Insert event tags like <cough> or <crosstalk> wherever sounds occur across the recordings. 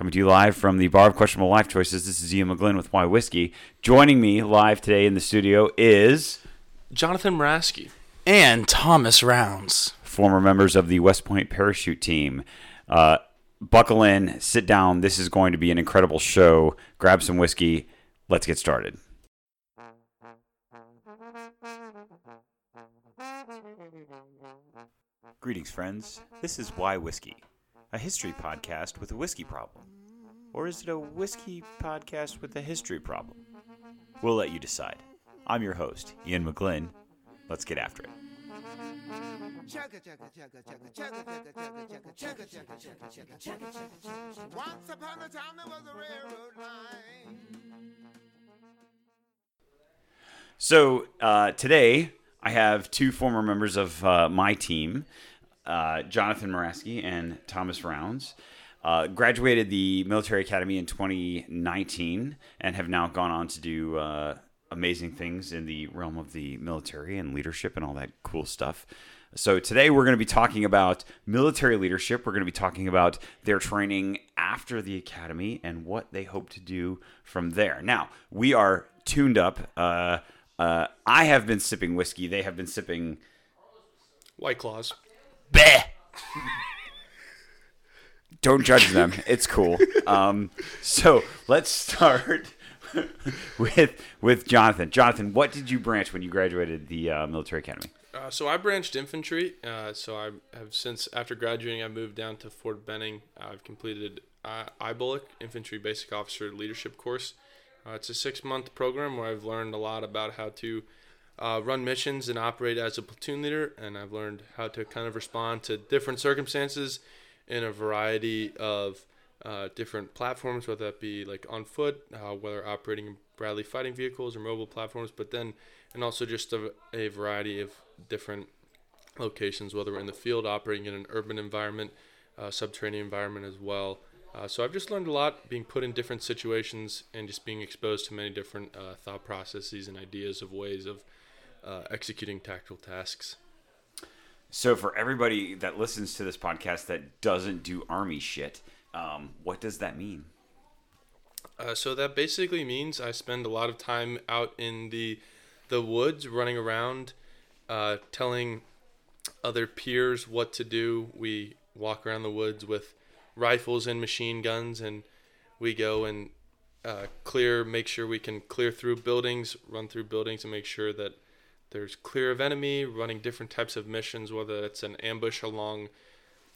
Coming to you live from the Bar of Questionable Life Choices. This is Ian McGlynn with Why Whiskey. Joining me live today in the studio is Jonathan Maraski. and Thomas Rounds. former members of the West Point parachute team. Uh, buckle in, sit down. This is going to be an incredible show. Grab some whiskey. Let's get started. Greetings, friends. This is Why Whiskey, a history podcast with a whiskey problem? Or is it a whiskey podcast with a history problem? We'll let you decide. I'm your host, Ian McGlynn. Let's get after it. Once upon a time, there was a railroad line. So uh, today, I have two former members of uh, my team uh, Jonathan Moraski and Thomas Rounds. Uh, graduated the military academy in 2019 and have now gone on to do uh, amazing things in the realm of the military and leadership and all that cool stuff. So today we're going to be talking about military leadership. We're going to be talking about their training after the academy and what they hope to do from there. Now we are tuned up. Uh, uh, I have been sipping whiskey. They have been sipping. White Claws. Bleh. Don't judge them. It's cool. Um, so let's start <laughs> with with Jonathan. Jonathan, what did you branch when you graduated the uh, military academy? Uh, so I branched infantry. Uh, so I have since after graduating, I moved down to Fort Benning. I've completed uh, IBOLC, Infantry Basic Officer Leadership course. Uh, it's a six month program where I've learned a lot about how to uh, run missions and operate as a platoon leader, and I've learned how to kind of respond to different circumstances in a variety of uh, different platforms, whether that be like on foot, uh, whether operating in Bradley fighting vehicles or mobile platforms, but then and also just a, a variety of different locations, whether we're in the field, operating in an urban environment, uh, subterranean environment as well. Uh, so I've just learned a lot being put in different situations and just being exposed to many different uh, thought processes and ideas of ways of uh, executing tactical tasks. So for everybody that listens to this podcast that doesn't do army shit, um, what does that mean? Uh, so that basically means I spend a lot of time out in the the woods, running around, uh, telling other peers what to do. We walk around the woods with rifles and machine guns, and we go and uh, clear, make sure we can clear through buildings, run through buildings, and make sure that there's clear of enemy. Running different types of missions, whether it's an ambush along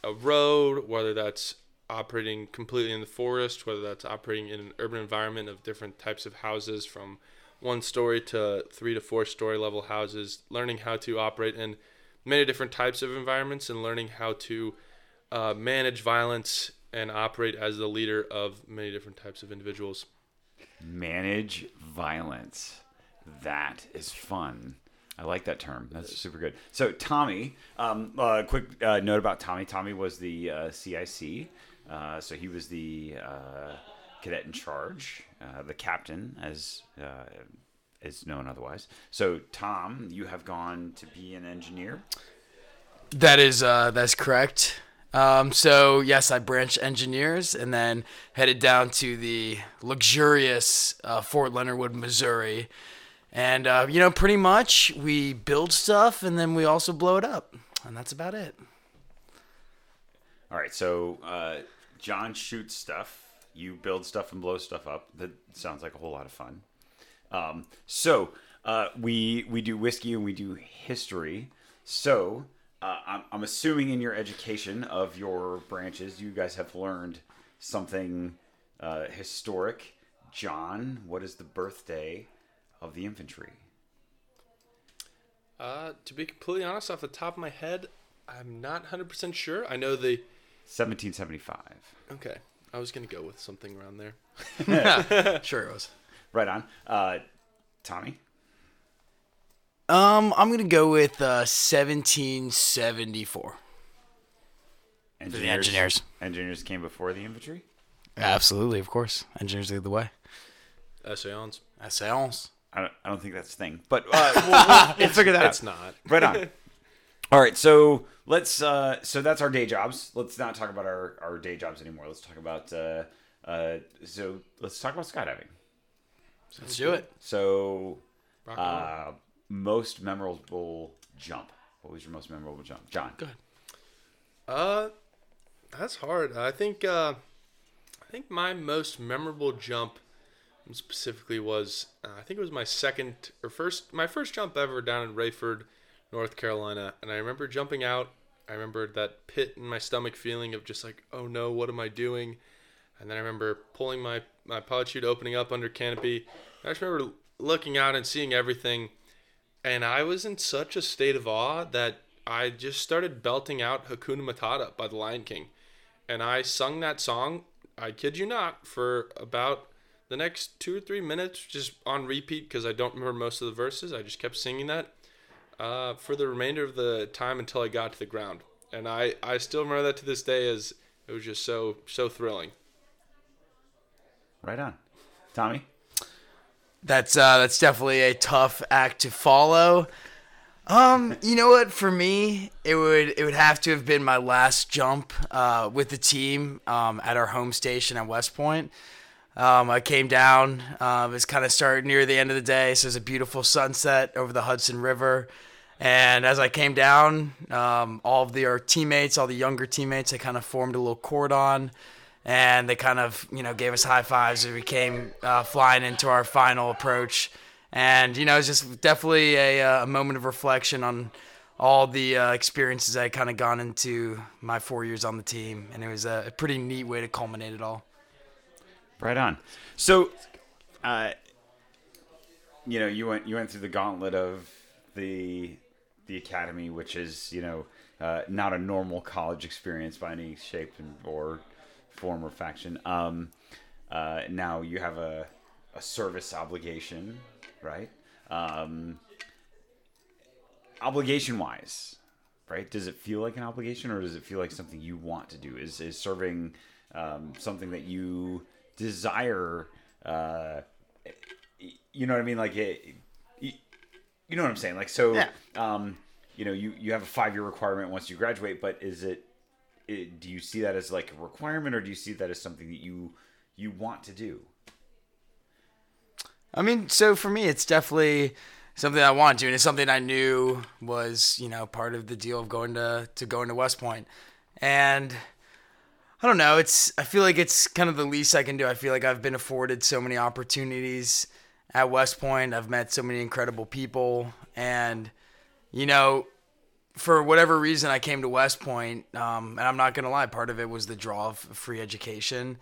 a road, whether that's operating completely in the forest, whether that's operating in an urban environment of different types of houses from one story to three to four story level houses, learning how to operate in many different types of environments and learning how to uh, manage violence and operate as the leader of many different types of individuals. Manage violence. That is fun. I like that term. That's super good. So Tommy, um, uh, quick uh, note about Tommy. Tommy was the uh, CIC. Uh, so he was the uh, cadet in charge, uh, the captain, as is known otherwise. So Tom, you have gone to be an engineer. That is that's correct. Um, so yes, I branched engineers and then headed down to the luxurious Fort Leonard Wood, Missouri, and uh, you know, pretty much we build stuff and then we also blow it up, and that's about it. All right, so uh, John shoots stuff. You build stuff and blow stuff up. That sounds like a whole lot of fun. Um, so uh, we we do whiskey and we do history. So uh, I'm, I'm assuming in your education of your branches, you guys have learned something uh, historic. John, what is the birthday of the infantry? Uh, to be completely honest, off the top of my head, I'm not 100% sure. I know the. 1775. Okay. I was going to go with something around there. <laughs> <laughs> Sure it was. Right on. Uh, Tommy. Um, I'm gonna go with uh, 1774. Engineers, engineers. Engineers came before the infantry. Absolutely, of course. Engineers lead the way. Essayons. A séance. I don't, I don't think that's a thing, but uh, we'll, we'll, <laughs> we'll figure that It's out. not. Right on. <laughs> All right, so let's. Uh, so that's our day jobs. Let's not talk about our, our day jobs anymore. Let's talk about uh, Uh, so let's talk about skydiving. Let's do it. So, Rock and roll. uh, most memorable jump. What was your most memorable jump, John? Go ahead. Uh, that's hard. I think uh, I think my most memorable jump specifically was uh, I think it was my second or first my first jump ever down in Raeford, North Carolina, and I remember jumping out. I remember that pit in my stomach feeling of just like, oh no, what am I doing? And then I remember pulling my my pod chute opening up under canopy. I just remember looking out and seeing everything, and I was in such a state of awe that I just started belting out Hakuna Matata by the Lion King. And I sung that song, I kid you not, for about the next two or three minutes, just on repeat because I don't remember most of the verses. I just kept singing that uh, for the remainder of the time until I got to the ground. And I, I still remember that to this day as it was just so so thrilling. Right on, Tommy. That's uh, that's definitely a tough act to follow. Um, you know what? For me, it would it would have to have been my last jump uh, with the team um, at our home station at West Point. Um, I came down. Um, it was kind of started near the end of the day, so it was a beautiful sunset over the Hudson River. And as I came down, um, all of the our teammates, all the younger teammates, they kind of formed a little cordon, and they kind of you know gave us high fives as we came uh, flying into our final approach. And you know, it's just definitely a, uh, a moment of reflection on all the uh, experiences I kind of gone into my four years on the team, and it was a pretty neat way to culminate it all. Right on. So, uh, you know, you went you went through the gauntlet of the the academy, which is you know uh, not a normal college experience by any shape or form or faction. Um, uh, now you have a a service obligation, right? Um, obligation wise, right? Does it feel like an obligation, or does it feel like something you want to do? Is is serving um, something that you desire? Uh, you know what I mean? Like it, you, you know what I'm saying? Like so, Yeah. um, you know, you you have a five year requirement once you graduate, but is it, it? Do you see that as like a requirement, or do you see that as something that you you want to do? I mean, so for me, it's definitely something I want to, and it's something I knew was, you know, part of the deal of going to to going to West And I don't know, it's I feel like it's kind of the least I can do. I feel like I've been afforded so many opportunities at West Point. I've met so many incredible people, and you know, for whatever reason, I came to West Point, um, and I'm not gonna lie, part of it was the draw of free education.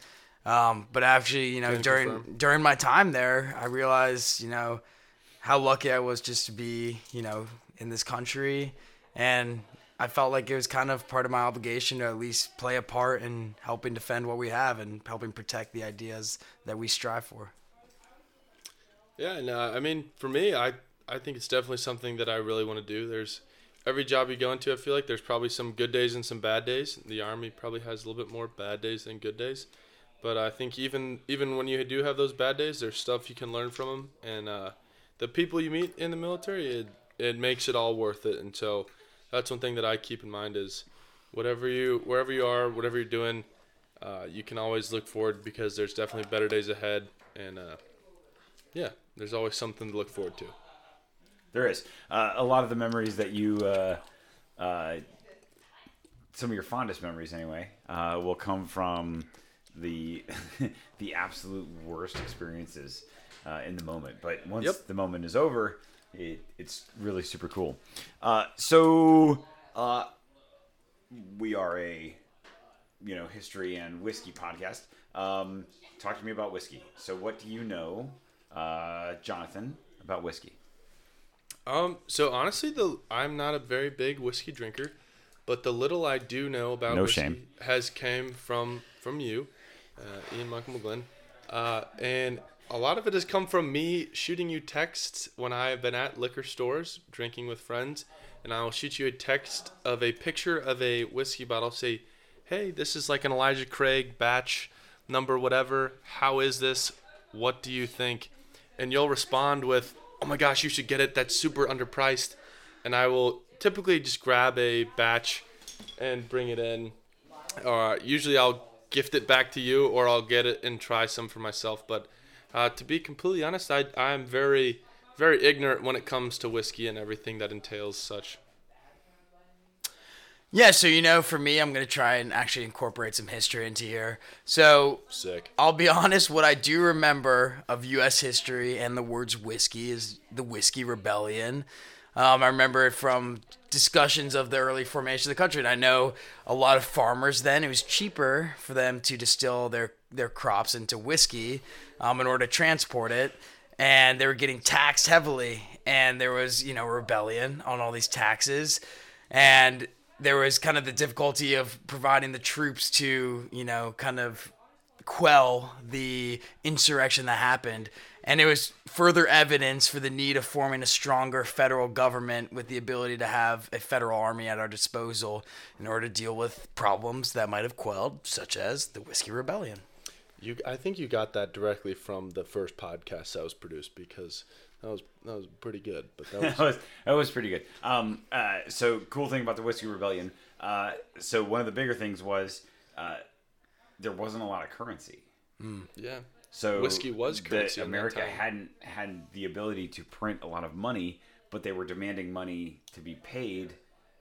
Um, but actually, you know, during confirm. during my time there, I realized, you know, how lucky I was just to be, you know, in this country, and I felt like it was kind of part of my obligation to at least play a part in helping defend what we have and helping protect the ideas that we strive for. Yeah, and uh, I mean, for me, I I think it's definitely something that I really want to do. There's every job you go into, I feel like there's probably some good days and some bad days. The army probably has a little bit more bad days than good days, but I think even even when you do have those bad days, there's stuff you can learn from them, and uh, the people you meet in the military, it it makes it all worth it. And so that's one thing that I keep in mind is whatever you wherever you are, whatever you're doing, uh, you can always look forward because there's definitely better days ahead, and uh, yeah, there's always something to look forward to. There is uh, a lot of the memories that you, uh, uh, some of your fondest memories anyway, uh, will come from the <laughs> the absolute worst experiences uh, in the moment. But once Yep. the moment is over, it, it's really super cool. Uh, so uh, we are a you know history and whiskey podcast. Um, talk to me about whiskey. So what do you know, uh, Jonathan, about whiskey? Um, so honestly, the I'm not a very big whiskey drinker, but the little I do know about No whiskey shame. has came from from you, uh, Ian Michael McGlynn, uh, and a lot of it has come from me shooting you texts when I have been at liquor stores drinking with friends, and I will shoot you a text of a picture of a whiskey bottle. Say, hey, this is like an Elijah Craig batch number whatever. How is this? What do you think? And you'll respond with, oh my gosh, you should get it. That's super underpriced. And I will typically just grab a batch and bring it in. Or usually I'll gift it back to you, or I'll get it and try some for myself. But uh, to be completely honest, I I'm very very ignorant when it comes to whiskey and everything that entails such. Yeah, so you know, for me, I'm gonna try and actually incorporate some history into here. So Sick. I'll be <laughs> honest, what I do remember of U.S. history and the words whiskey is the Whiskey Rebellion. Um, I remember it from discussions of the early formation of the country, and I know a lot of farmers then. It was cheaper for them to distill their their crops into whiskey um, in order to transport it, and they were getting taxed heavily. And there was, you know, rebellion on all these taxes, and there was kind of the difficulty of providing the troops to, you know, kind of quell the insurrection that happened. And it was further evidence for the need of forming a stronger federal government with the ability to have a federal army at our disposal in order to deal with problems that might have quelled, such as the Whiskey Rebellion. You, I think you got that directly from the first podcast that was produced because that was that was pretty good. But that <laughs> was that was that was pretty good. Um, uh, so cool thing about the whiskey rebellion. Uh, so one of the bigger things was uh, there wasn't a lot of currency. Yeah. So Whiskey was currency America hadn't had the ability to print a lot of money, but they were demanding money to be paid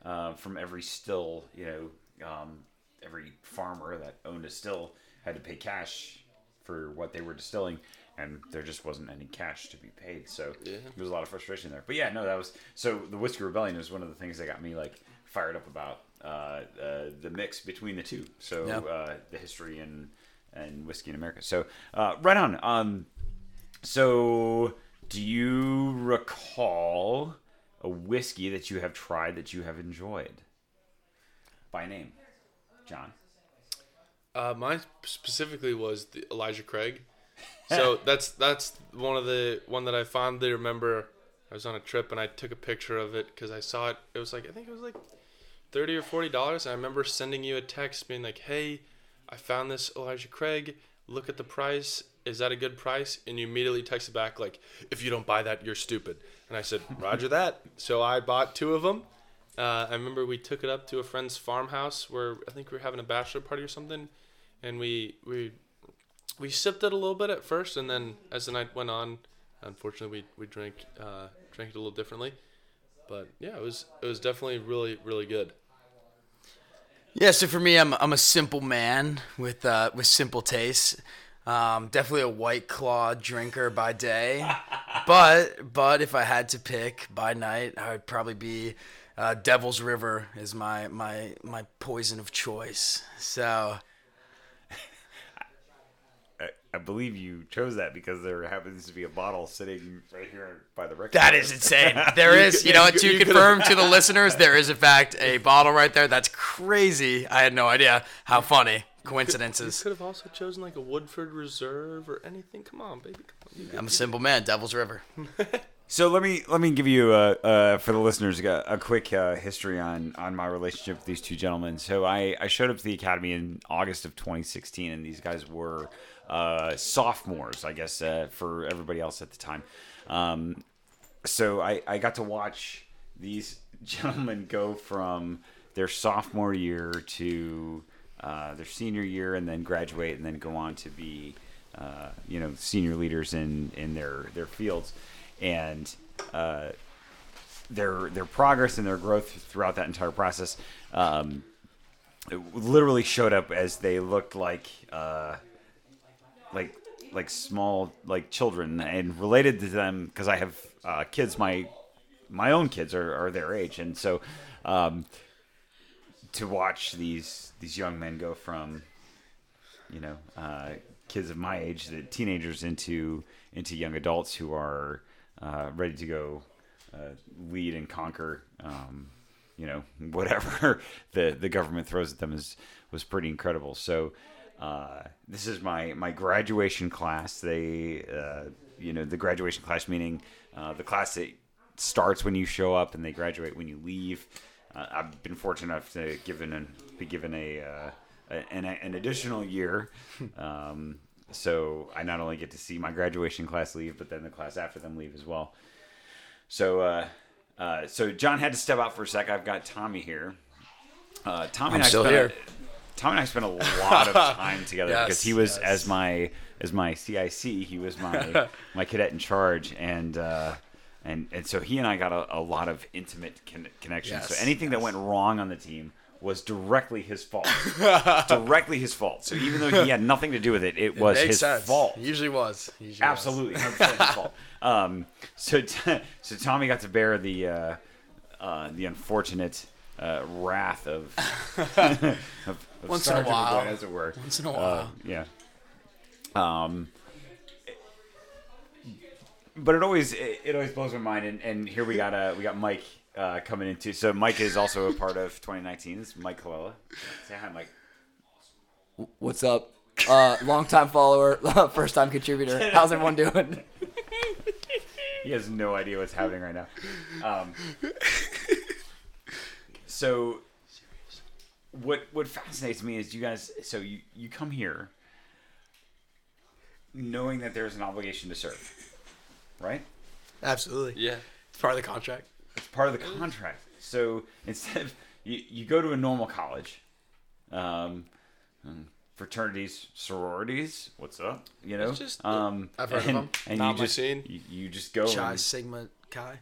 uh, from every still. You know, um, every farmer that owned a still had to pay cash for what they were distilling, and there just wasn't any cash to be paid. So Yeah. there was a lot of frustration there. But yeah, no, that was so. The whiskey rebellion was one of the things that got me like fired up about uh, uh, the mix between the two. So Yeah. uh, the history and and whiskey in America. So uh, right on. Um, so do you recall a whiskey that you have tried that you have enjoyed by name, John? Uh, mine specifically was the Elijah Craig. <laughs> So that's that's one of the one that I fondly remember. I was on a trip and I took a picture of it because I saw it. It was like I think it was like thirty or forty dollars. And I remember sending you a text being like, "Hey, I found this Elijah Craig. Look at the price. Is that a good price?" And you immediately texted back like, "If you don't buy that, you're stupid." And I said, <laughs> "Roger that." So I bought two of them. Uh, I remember we took it up to a friend's farmhouse where I think we were having a bachelor party or something, and we we we sipped it a little bit at first, and then as the night went on, unfortunately we we drank uh, drank it a little differently. But yeah, it was it was definitely really really good. Yeah, so for me, I'm I'm a simple man with uh, with simple tastes. Um, definitely a white claw drinker by day, <laughs> but but if I had to pick by night, I would probably be uh, Devil's River is my my my poison of choice. So I, I believe you chose that because there happens to be a bottle sitting right here by the record. that is insane. <laughs> There is, you know, what, to confirm to the listeners, there is in fact a bottle right there. That's crazy. I had no idea. How funny You coincidences. could have also chosen like a Woodford Reserve or anything. Come on, baby. Come on. I'm a simple man. Devil's River. <laughs> So let me let me give you uh, uh, for the listeners a, a quick uh, history on on my relationship with these two gentlemen. So I, I showed up to the academy in August of 2016, and these guys were uh, sophomores, I guess, uh, for everybody else at the time. Um, so I, I got to watch these <laughs> gentlemen go from their sophomore year to uh, their senior year, and then graduate, and then go on to be uh, you know senior leaders in in their their fields and uh, their their progress and their growth throughout that entire process um, literally showed up as they looked like uh, like like small like children and related to them because I have uh, kids my my own kids are, are their age. And so um, to watch these these young men go from you know uh, kids of my age the teenagers into into young adults who are uh, ready to go uh, lead and conquer um, you know <laughs> whatever the the government throws at them is was pretty incredible. So uh, this is my my graduation class they uh, you know the graduation class meaning uh, the class that starts when you show up and they graduate when you leave uh, I've been fortunate enough to given an, be given a uh, a- an, an additional year. <laughs> Um, so I not only get to see my graduation class leave, but then the class after them leave as well. So, uh, uh, so John had to step out for a sec. I've got Tommy here. Uh, Tommy I'm and I still spent here. Tom and I spent a lot of <laughs> time together Yes, because he was yes. as my as my CIC. He was my <laughs> my cadet in charge, and uh, and and so he and I got a, a lot of intimate con- connections. so Yes, anything that went wrong on the team was directly his fault. <laughs> directly his fault. So even though he had nothing to do with it, it was his sense. fault. Usually was. Usually was. Absolutely, 100% his fault. Um, so, t- so Tommy got to bear the uh, uh, the unfortunate uh, wrath of, of Once in a while. McGoy, as it were. Once in a Uh, while. yeah. Um, but it always it, it always blows my mind, and, and here we got uh, we got Mike uh, coming into. So Mike is also a part of 2019. It's Mike Colella. Say hi, Mike. What's up? Uh, long time follower, <laughs> first time contributor. <laughs> How's everyone doing? He has no idea what's happening right now. Um, so, what what fascinates me is you guys. So you you come here, knowing that there's an obligation to serve, right? Absolutely. Yeah. It's part of the contract. It's part of the contract. So instead of <laughs> you, you go to a normal college, um, fraternities, sororities. What's up? You know, It's just- um, I've heard of and, them. And Not you my just scene. You, you just go. Chi and- Sigma Chi.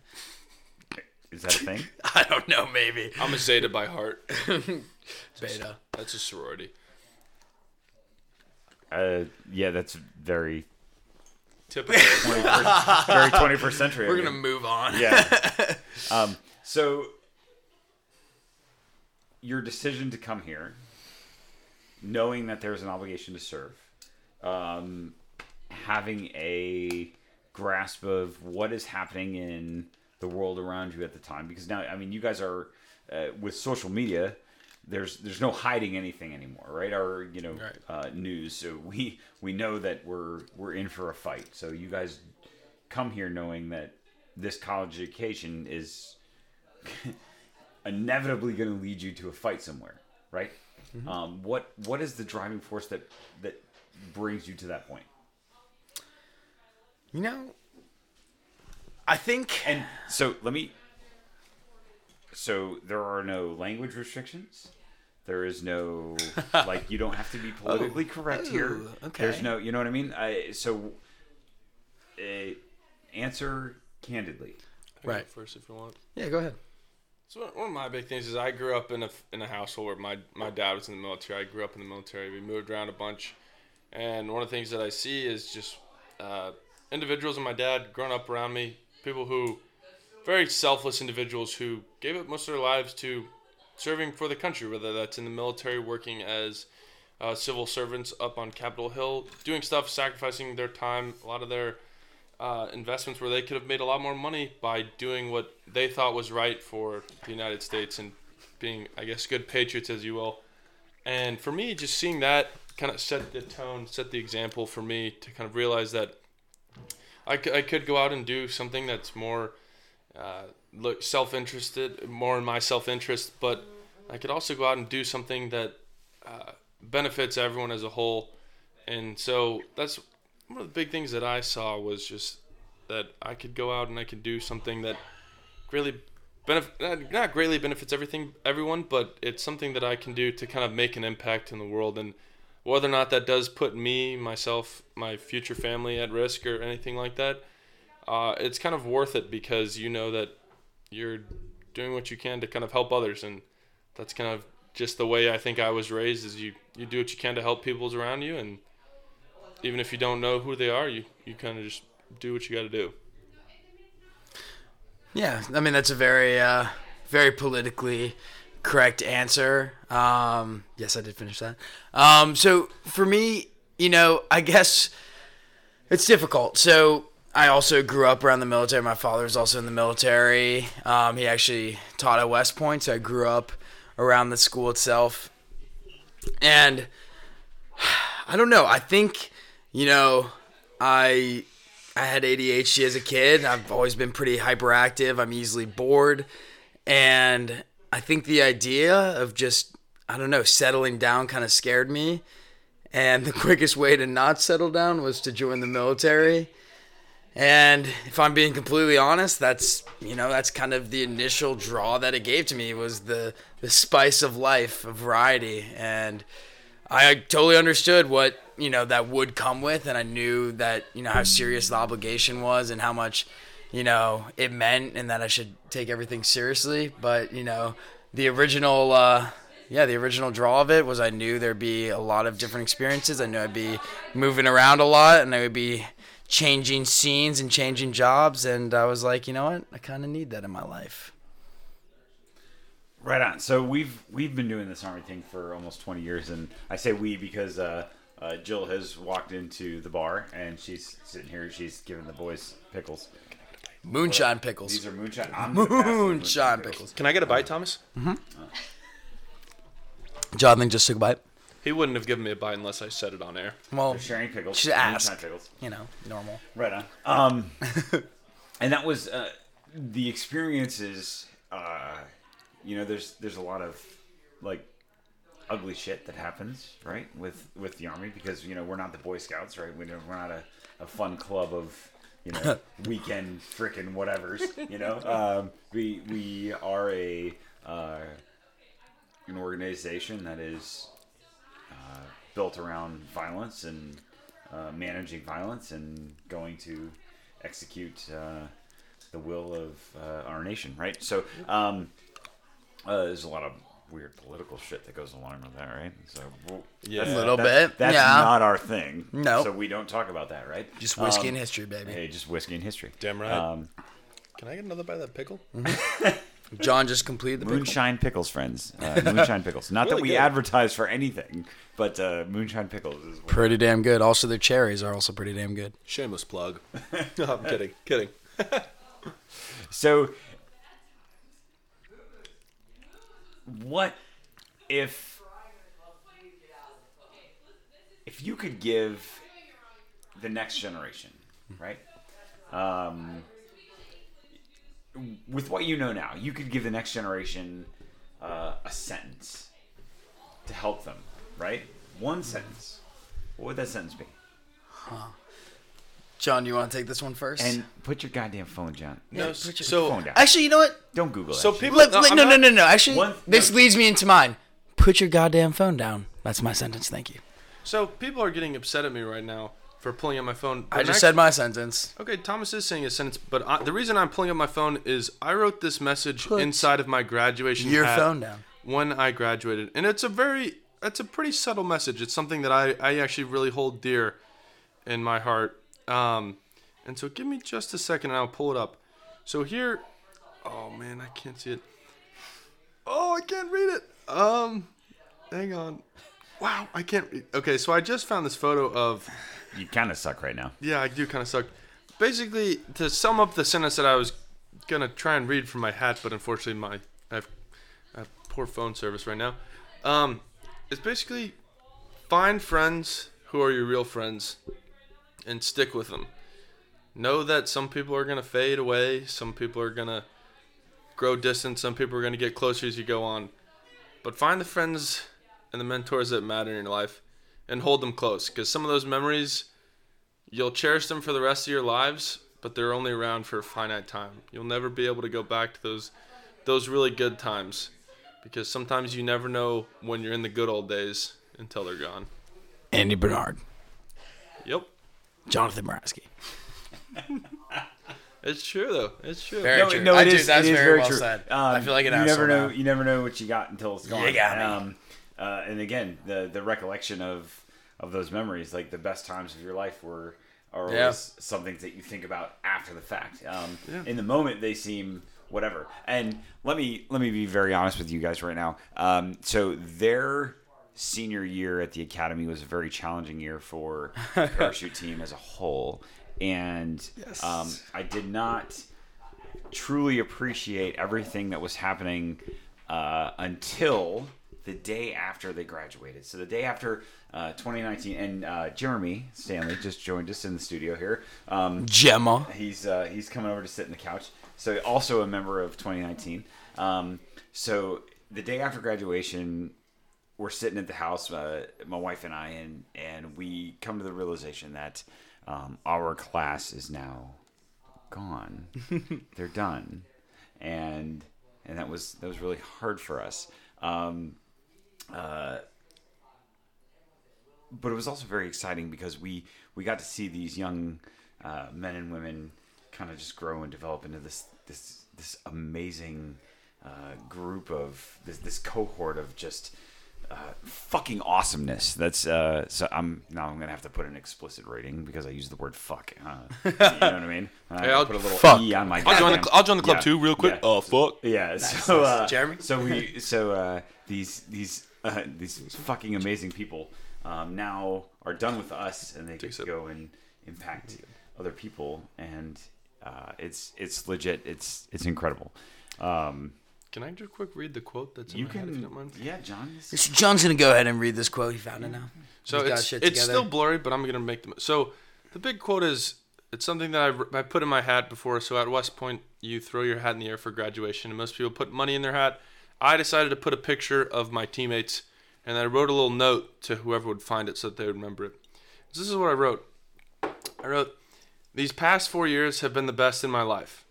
is that a thing? <laughs> I don't know. Maybe I'm a Zeta by heart. <laughs> beta. That's a sorority. Uh, yeah, that's very Typical. <laughs> 21st, very 21st century. We're of gonna move on. Yeah. <laughs> um, so your decision to come here, knowing that there's an obligation to serve, um, having a grasp of what is happening in the world around you at the time, because now, I mean, you guys are uh, with social media. There's there's no hiding anything anymore, right? Our you know Right. uh, news. So we we know that we're we're in for a fight. So you guys come here knowing that this college education is <laughs> inevitably going to lead you to a fight somewhere, right? Um, what what is the driving force that that brings you to that point? You know, I think And so let me. So there are no language restrictions. There is no <laughs> like you don't have to be politically correct here. oh, okay. There's no, you know what I mean. I so. Uh, answer candidly. I Right. First, if you want. Yeah, go ahead. So one- one of my big things is I grew up in a in a household where my my dad was in the military. I grew up in the military. We moved around a bunch, and one of the things that I see is just uh, individuals and my dad growing up around me, people who very selfless individuals who gave up most of their lives to serving for the country, whether that's in the military, working as uh, civil servants up on Capitol Hill, doing stuff, sacrificing their time, a lot of their uh, investments where they could have made a lot more money by doing what they thought was right for the United States and being, I guess, good patriots, as you will. And for me, just seeing that kind of set the tone, set the example for me to kind of realize that I, c- I could go out and do something that's more uh, look self-interested, more in my self-interest, but I could also go out and do something that uh, benefits everyone as a whole. And so that's one of the big things that I saw was just that I could go out and I could do something that really benefit not greatly benefits everything everyone, but it's something that I can do to kind of make an impact in the world and whether or not that does put me, myself, my future family at risk or anything like that, uh, it's kind of worth it because you know that you're doing what you can to kind of help others and that's kind of just the way I think I was raised is you, you do what you can to help people's around you and even if you don't know who they are, you, you kind of just do what you got to do. Yeah, I mean that's a very, uh, very politically correct answer. Um, yes, I did finish that. Um, so for me, you know, I guess it's difficult. So I also grew up around the military. My father was also in the military. Um, he actually taught at West Point, so I grew up around the school itself. And <sighs> I don't know. I think, you know, I I had ADHD as a kid. I've always been pretty hyperactive. I'm easily bored. And I think the idea of just, I don't know, settling down kind of scared me. And the <laughs> quickest way to not settle down was to join the military. And if I'm being completely honest, that's you know that's kind of the initial draw that it gave to me was the the spice of life, of variety, and I totally understood what you know that would come with, and I knew that you know how serious the obligation was and how much you know it meant, and that I should take everything seriously. But you know, the original, uh, yeah, the original draw of it was I knew there'd be a lot of different experiences. I knew I'd be moving around a lot, and I would be changing scenes and changing jobs, and I was like, you know what, I kind of need that in my life. Right on. So we've we've been doing this army thing for almost 20 years, and I say we because uh, uh, Jill has walked into the bar and she's sitting here. She's giving the boys pickles. Moonshine pickles. These are moonshine. I'm gonna pass the Moonshine pickles. Can I get a bite, Thomas? Mm-hmm. Jonathan just took a bite. He wouldn't have given me a bite unless I said it on air. Well, They're sharing pickles. Should ask. Pickles. you know, normal. Right on. Um, <laughs> and that was uh, the experiences. Uh, you know, there's there's a lot of like ugly shit that happens, right, with with the army because you know we're not the Boy Scouts, right? We don't, we're not a, a fun club of you know <laughs> weekend frickin' whatevers. You know, um, we we are a uh, an organization that is built around violence and uh, managing violence and going to execute uh, the will of uh, our nation, right? So um, uh, there's a lot of weird political shit that goes along with that, right? So well, Yeah. that's- A little that's- bit, That's yeah. not our thing. No. So we don't talk about that, right? Just whiskey Um, and history, baby. Hey, just whiskey and history. Damn right. Um, Can I get another bite of that pickle? <laughs> John just completed the pickle. moonshine pickles, friends. Uh, <laughs> moonshine pickles. Not that we good. advertise for anything, but uh, moonshine pickles is. What Pretty damn good. Also, their cherries are also pretty damn good. Shameless plug. <laughs> no, I'm kidding. Kidding. <laughs> So, what if if you could give the next generation, right? Um, with what you know now, you could give the next generation uh, a sentence to help them, right? One sentence. What would that sentence be? Huh. John, you want to take this one first? And put your goddamn phone down. No, put your so phone down. actually, you know what? Don't Google it. so that. shit. people. Let, no, let- I'm no, no, no, no. Actually, One- this no. leads me into mine. Put your goddamn phone down. That's my sentence. Thank you. So people are getting upset at me right now for pulling up my phone. I just actu- said my sentence. Okay, Thomas is saying a sentence, but I, the reason I'm pulling up my phone is I wrote this message Put inside of my graduation Your hat phone down. when I graduated, and it's a very, it's a pretty subtle message. It's something that I, I actually really hold dear in my heart. Um, and so give me just a second, and I'll pull it up. So here, oh man, I can't see it. Oh, I can't read it. Um, hang on. Wow, I can't read. Okay, so I just found this photo of you kind of suck right now. yeah, I do kind of suck. Basically, to sum up the sentence that I was gonna try and read from my hat, but unfortunately, my I have, I have poor phone service right now. Um, it's basically find friends who are your real friends, and stick with them. Know that some people are gonna fade away, some people are gonna grow distant, some people are gonna get closer as you go on. But find the friends and the mentors that matter in your life, and hold them close, because some of those memories You'll cherish them for the rest of your lives, but they're only around for a finite time. You'll never be able to go back to those those really good times because sometimes you never know when you're in the good old days until they're gone. Andy Bernard, Yep. Jonathan Moraski. <laughs> It's true though. It's true. Very no, true. no, I it do- is. that's it is very very well true. said. Um, I feel like an you never know. now. You never know what you got until it's gone. You got me. Um, uh, and again, the the recollection of of those memories, like the best times of your life, were are always Yeah. something that you think about after the fact. Um, Yeah. In the moment, they seem whatever. And let me let me be very honest with you guys right now. Um, so their senior year at the academy was a very challenging year for the <laughs> parachute team as a whole, and um, I did not truly appreciate everything that was happening uh, until the day after they graduated. So the day after uh, 2019, and uh, Jeremy Stanley just joined us in the studio here. Um, Gemma. he's uh, he's coming over to sit in the couch. So also a member of 2019. Um, so the day after graduation, we're sitting at the house, uh, my wife and I, and and we come to the realization that um, our class is now gone. <laughs> They're done, and and that was that was really hard for us. Um, uh, but it was also very exciting because we we got to see these young uh, men and women kind of just grow and develop into this this this amazing uh, group of this this cohort of just uh, fucking awesomeness. That's uh, so I'm now I'm gonna have to put an explicit rating because I use the word fuck. Uh, <laughs> you know what I mean? I Hey, I'll- put a little fuck. e on my. I'll join the I'll join the club Yeah, too, real quick. yeah. Oh fuck. Yeah. So, uh, Jeremy? So we, <laughs> so uh, these these uh, these fucking amazing people um, now are done with us, and they get Take a to sip. go and impact other people, and uh, it's it's legit. It's it's incredible. Um, Can I just quick read the quote that's in you my head, if you don't mind? yeah, John. is- So John's gonna go ahead and read this quote. He found it now. So He's it's, shit it's still blurry, but I'm gonna make them. So the big quote is it's something that I, I put in my hat before. So at West Point, you throw your hat in the air for graduation, and most people put money in their hat. I decided to put a picture of my teammates, and I wrote a little note to whoever would find it so that they would remember it. So this is what I wrote. I wrote, "These past four years have been the best in my life,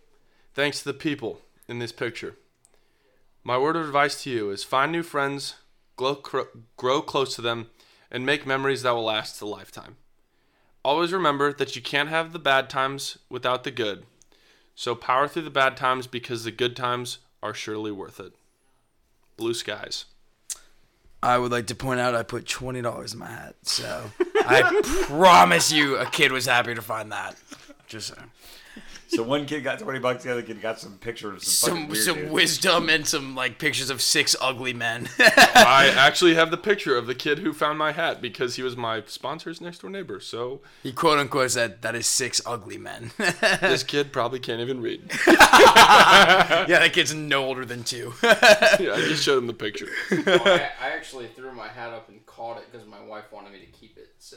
thanks to the people in this picture. My word of advice to you is find new friends, grow, grow close to them, and make memories that will last a lifetime. Always remember that you can't have the bad times without the good. So power through the bad times because the good times are surely worth it. Blue skies. I would like to point out I put twenty dollars in my hat, so <laughs> I promise you a kid was happy to find that. Just saying. So one kid got twenty bucks, the other kid got some pictures some, some weird some dude. wisdom and some like pictures of six ugly men. <laughs> I actually have the picture of the kid who found my hat because he was my sponsor's next door neighbor. So he quote unquote said that is six ugly men. <laughs> this kid probably can't even read. <laughs> yeah, that kid's no older than two. Yeah, I just showed him the picture. I, I actually threw my hat up and caught it because my wife wanted me to keep it. So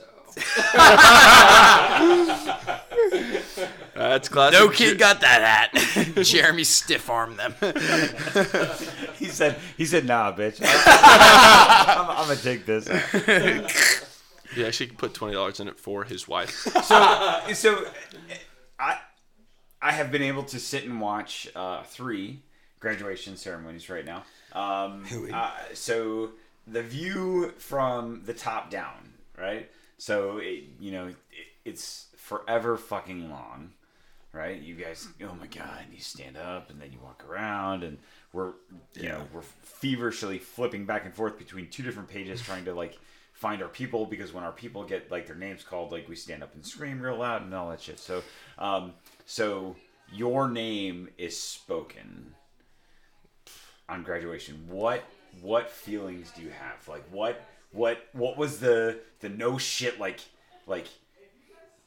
That's classic. no kid got that hat. <laughs> Jeremy stiff armed them. <laughs> He said, he said, nah, bitch. I'm, I'm gonna take this. <laughs> He actually put twenty dollars in it for his wife. so so I I have been able to sit and watch uh, three graduation ceremonies right now. Um, uh, so the view from the top down, right? So it, you know it, it's forever fucking long, right? You guys, oh my god, you stand up and then you walk around and we're you know we're feverishly flipping back and forth between two different pages trying to like find our people because when our people get like their names called like we stand up and scream real loud and all that shit. So um so your name is spoken on graduation. What what feelings do you have? Like what what what was the the no shit like like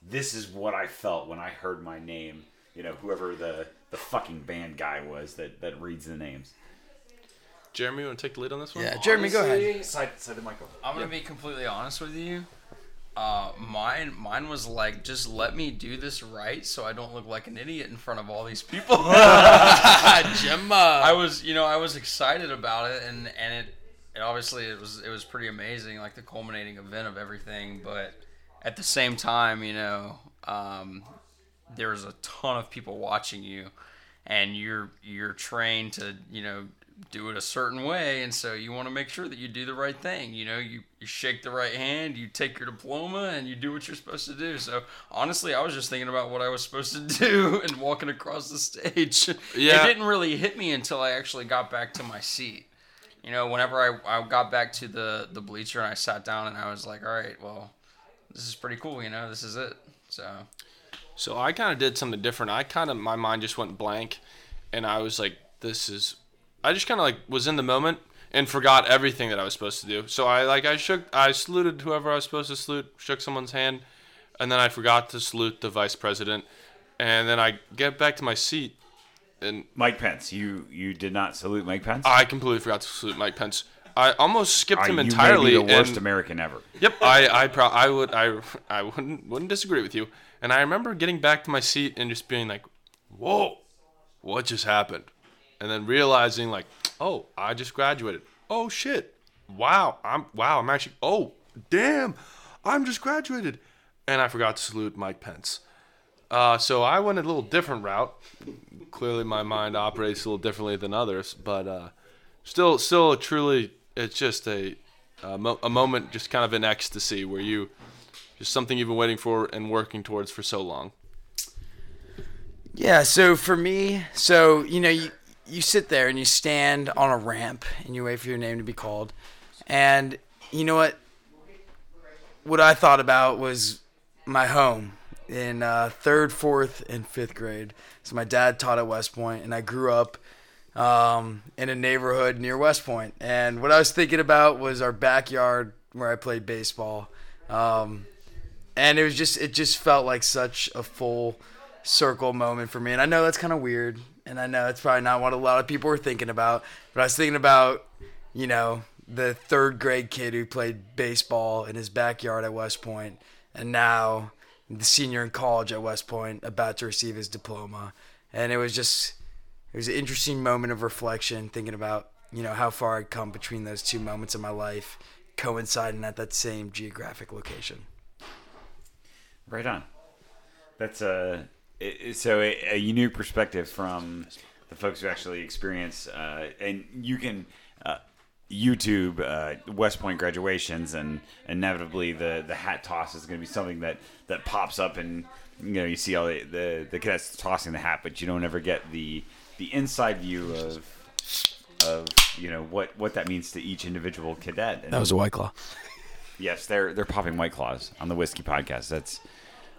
this is what i felt when i heard my name you know whoever the the fucking band guy was that that reads the names Jeremy, you want to take the lead on this one? yeah, Jeremy, go ahead. side side the michael I'm gonna be completely honest with you. Uh, mine, mine was like, just let me do this right, so I don't look like an idiot in front of all these people. <laughs> <laughs> Gemma. I was, you know, I was excited about it, and and it, it obviously it was it was pretty amazing, like the culminating event of everything. But at the same time, you know, um, there was a ton of people watching you, and you're you're trained to, you know, do it a certain way, and so you want to make sure that you do the right thing. You know, you you shake the right hand, you take your diploma, and you do what you're supposed to do. So honestly, I was just thinking about what I was supposed to <laughs> do and walking across the stage. Yeah. It didn't really hit me until I actually got back to my seat. You know, whenever I, I got back to the, the bleacher and I sat down and I was like, all right, well, this is pretty cool. You know, this is it. So So I kind of did something different. I kind of my mind just went blank, and I was like, "This is." I just kind of like was in the moment and forgot everything that I was supposed to do. So I like I shook, I saluted whoever I was supposed to salute, shook someone's hand, and then I forgot to salute the vice president, and then I get back to my seat, and mike pence you you did not salute mike pence I completely forgot to salute Mike Pence. I almost skipped Are him you entirely. maybe the worst and- American ever. Yep, I I pro- I would I I wouldn't wouldn't disagree with you. And I remember getting back to my seat and just being like, "Whoa, what just happened?" And then realizing like, "Oh, I just graduated. Oh shit. Wow, I'm wow, I'm actually oh, damn. I'm just graduated." And I forgot to salute Mike Pence. Uh, so I went a little different route. Clearly, my mind operates a little differently than others, but uh, still, still, truly, it's just a a, mo- a moment just kind of in ecstasy where you just something you've been waiting for and working towards for so long. Yeah, so for me, so you know, you you sit there and you stand on a ramp and you wait for your name to be called. And you know what what I thought about was my home in uh, third, fourth, and fifth grade. So my dad taught at West Point, and I grew up um, in a neighborhood near West Point. And what I was thinking about was our backyard where I played baseball. Um, and it was just it just felt like such a full circle moment for me. And I know that's kind of weird, and I know it's probably not what a lot of people were thinking about. But I was thinking about, you know, the third grade kid who played baseball in his backyard at West Point, and now the senior in college at West Point, about to receive his diploma. And it was just it was an interesting moment of reflection, thinking about you know how far I'd come between those two moments in my life, coinciding at that same geographic location. Right on. That's a it- so a, a unique perspective from the folks who actually experience, uh, and you can uh, YouTube uh, West Point graduations, and inevitably the the hat toss is going to be something that that pops up, and you know you see all the, the the cadets tossing the hat, but you don't ever get the the inside view of of you know what what that means to each individual cadet. And That was a white claw. yes, they're they're popping white claws on the whiskey podcast. That's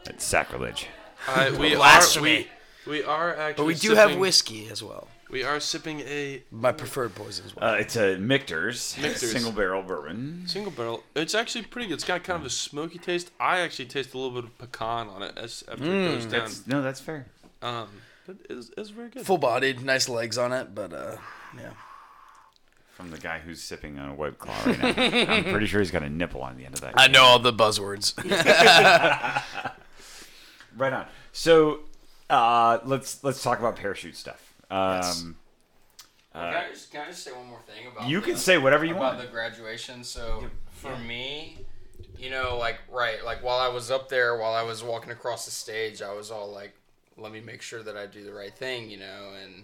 that's sacrilege. Uh, we are we, we are actually. But we do have whiskey as well. We are sipping a My preferred poison as well. Uh, it's a Michter's, Michter's. single barrel bourbon. single barrel. It's actually pretty good. It's got kind of a smoky taste. I actually taste a little bit of pecan on it as after it goes down. That's, no, that's fair. Um, but it's, it's very good. Full bodied, nice legs on it, but uh, yeah. From the guy who's sipping on a white claw right now. <laughs> I'm pretty sure he's got a nipple on the end of that. I know all the buzzwords. <laughs> <laughs> Right on. So uh, let's let's talk about parachute stuff. Um, can, I just, can I just say one more thing about You the- can say whatever you about want. About the graduation. So for me, you know, like right, like while I was up there, while I was walking across the stage, I was all like, "Let me make sure that I do the right thing," you know, and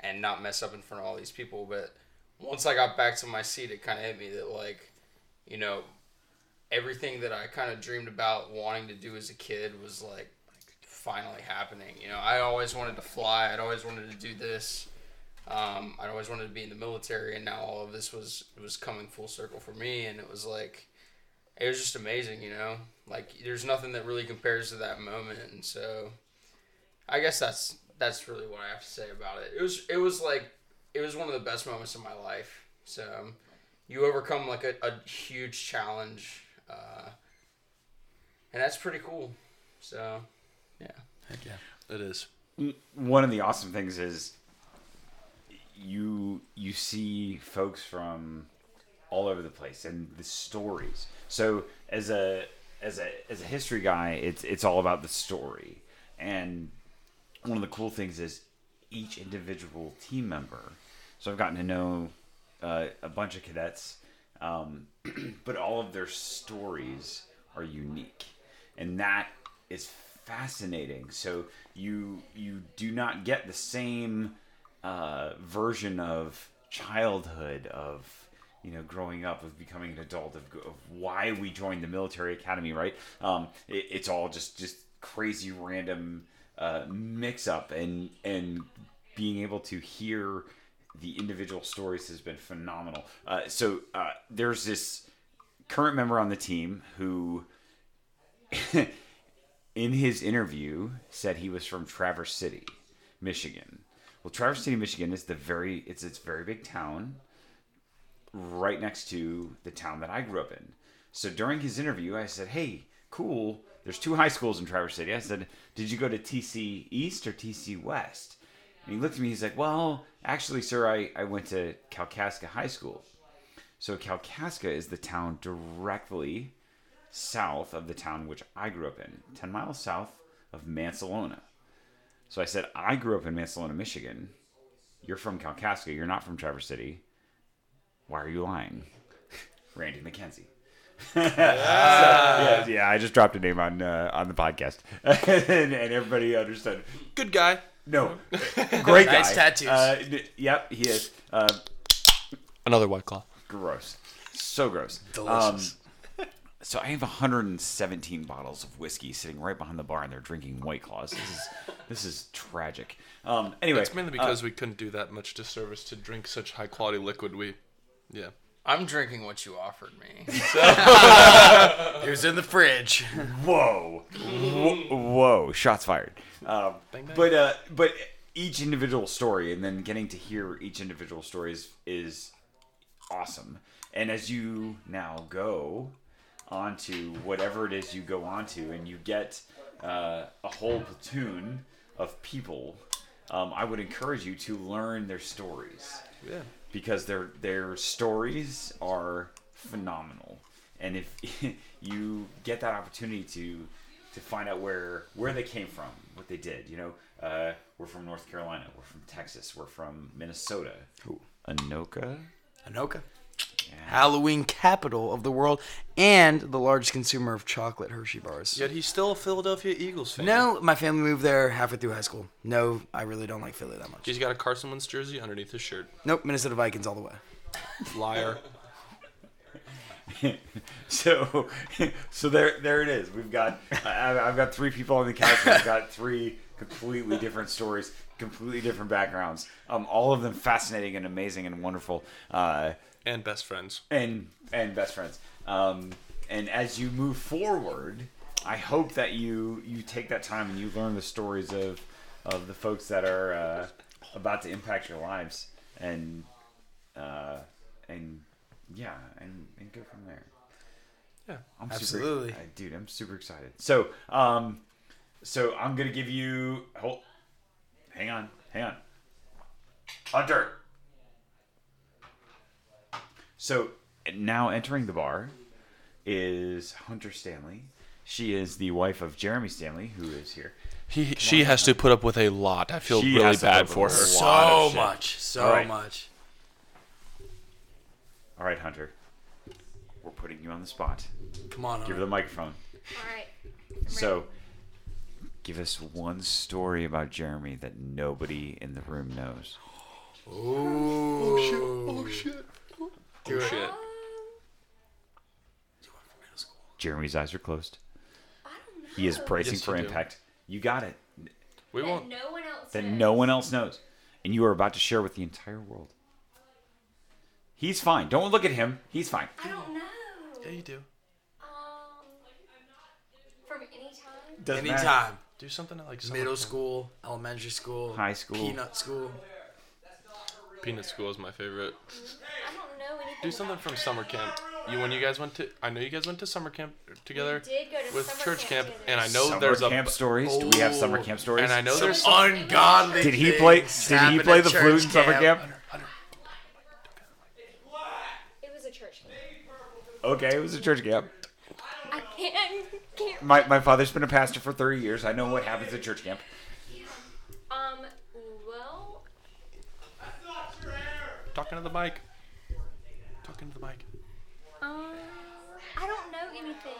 and not mess up in front of all these people. But once I got back to my seat, it kind of hit me that like, you know, everything that I kind of dreamed about wanting to do as a kid was like finally happening. You know, I always wanted to fly. I'd always wanted to do this. Um, I always wanted to be in the military, and now all of this was it was coming full circle for me, and it was like it was just amazing, you know. Like there's nothing that really compares to that moment, and so I guess that's that's really what I have to say about it. It was it was like it was one of the best moments of my life. So um, you overcome like a, a huge challenge, uh, and that's pretty cool. So yeah. Heck yeah. It is. One of the awesome things is you you see folks from all over the place and the stories. So as a as a as a history guy, it's it's all about the story. And one of the cool things is each individual team member. So I've gotten to know uh, a bunch of cadets, um, <clears throat> but all of their stories are unique, and that is fascinating. So you you do not get the same uh, version of childhood of you know growing up of becoming an adult of, of why we joined the military academy right um, it, it's all just just crazy random uh, mix up and and being able to hear the individual stories has been phenomenal uh, so uh, there's this current member on the team who <laughs> in his interview said he was from Traverse City, Michigan. Well, Traverse City, Michigan is the very it's it's very big town right next to the town that I grew up in. So during his interview, I said, "Hey, cool. There's two high schools in Traverse City." I said, "Did you go to TC East or TC West?" And he looked at me. He's like, "Well, actually, sir, I I went to Kalkaska High School." So Kalkaska is the town directly south of the town which I grew up in, 10 miles south of Mancelona. So I said, I grew up in Mancelona, Michigan. You're from Kalkaska. You're not from Traverse City. Why are you lying? <laughs> Randy McKenzie. <laughs> So, yeah, yeah, I just dropped a name on uh, on the podcast, <laughs> and, and everybody understood. Good guy. No, great guy. Nice tattoos. Uh, n- yep, he is. Uh, Another white claw. gross. So gross. Delicious. Um, so I have 117 bottles of whiskey sitting right behind the bar, and they're drinking White Claws. This is this is tragic. Um, anyway, It's mainly because we couldn't do that much disservice to drink such high quality liquid. We, yeah. I'm drinking what you offered me. <laughs> <laughs> It was in the fridge. whoa, whoa, whoa, shots fired. Um, Bang, bang. But uh, but each individual story, and then getting to hear each individual story is, is awesome. And as you now go onto whatever it is you go onto, and you get uh, a whole platoon of people, um, I would encourage you to learn their stories Yeah. because their their stories are phenomenal. And if <laughs> you get that opportunity to to find out where where they came from, what they did, you know, uh, we're from North Carolina, we're from Texas, we're from Minnesota, Anoka. Anoka. Halloween capital of the world and the largest consumer of chocolate Hershey bars. Yet he's still a Philadelphia Eagles fan. No, my family moved there halfway through high school. No, I really don't like Philly that much. He's got a Carson Wentz jersey underneath his shirt. Nope, Minnesota Vikings all the way. Liar. <laughs> So, so there, there it is. We've got, I, I've got three people on the couch. We've got three completely different stories, completely different backgrounds. Um, all of them fascinating and amazing and wonderful. Uh, and best friends. and and best friends. Um, and as you move forward, I hope that you you take that time and you learn the stories of of the folks that are uh, about to impact your lives, and uh, and yeah, and, and go from there. Yeah. I'm Absolutely. super, uh, dude. I'm super excited. So, um, so I'm gonna give you. Hold, hang on, hang on. Hunter. So now entering the bar is Hunter Stanley. She is the wife of Jeremy Stanley, who is here. He, she has to put up with a lot. I feel She really has to bad put for her. with a lot of So shit. much. So All right. much. All right, Hunter. We're putting you on the spot. Come on. Give her Hunter. the microphone. All right. So, give us one story about Jeremy that nobody in the room knows. Oh, shit. Oh shit. Jeremy's eyes are closed. I don't know. He is bracing Yes, for you do. impact. You got it. We that won't. no one else That knows. no one else knows, and you are about to share with the entire world. He's fine. Don't look at him. He's fine. I don't know. Yeah, you do. Um, from any time. Doesn't matter. Anytime. Do something at like Middle camp. school, elementary school, High school. peanut school. Peanut school is my favorite. I don't know anything. Do something from summer camp. You when you guys went to I know you guys went to summer camp together We did go to with summer church camp, camp and I know Summer there's a camp stories. Do we have summer Oh, camp stories? and I know there's Some- Ungodly. Did he play? things Did he play at the flute in church summer camp? It was a church camp. Okay, it was a church camp. I can't. can't. My, my father's been a pastor for 30 years. I know what happens at church camp. Um. Well. talking to the mic. Talking to the mic. Um. I don't know anything.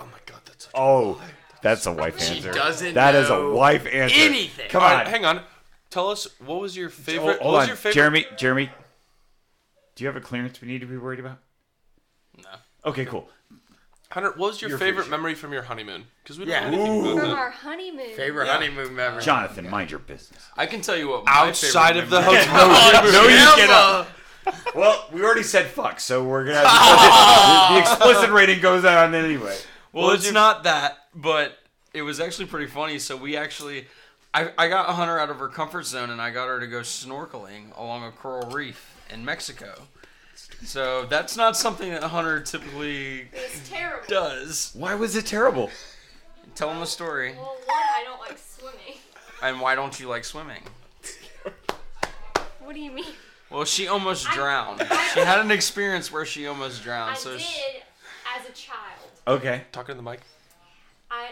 Oh my god, that's such Oh, that's a wife She answer. doesn't That is a wife answer. anything. Come All on. right, hang on. Tell us what was your Hold, favorite? hold what was on. your favorite? Jeremy, Jeremy, do you have a clearance we need to be worried about? No. Okay, cool. Hunter, what was your Your favorite favorite. memory from your honeymoon? Because we don't Yeah. know anything From that. our honeymoon. Favorite Yeah. honeymoon memory. Jonathan, mind your business. I can tell you what my Outside favorite of the memory- hotel. <laughs> No, you Emma! cannot. Well, we already said fuck, so we're gonna. Have the, <laughs> the explicit rating goes on anyway. Well, it's not that, but it was actually pretty funny. So we actually, I, I got Hunter out of her comfort zone and I got her to go snorkeling along a coral reef in Mexico. So that's not something that Hunter typically terrible. does. Why was it terrible? Tell him the story. Well, one, I don't like swimming. And why don't you like swimming? What do you mean? Well, she almost drowned. <laughs> She had an experience where she almost drowned. I so did she, as a child. Okay. Talking to the mic. I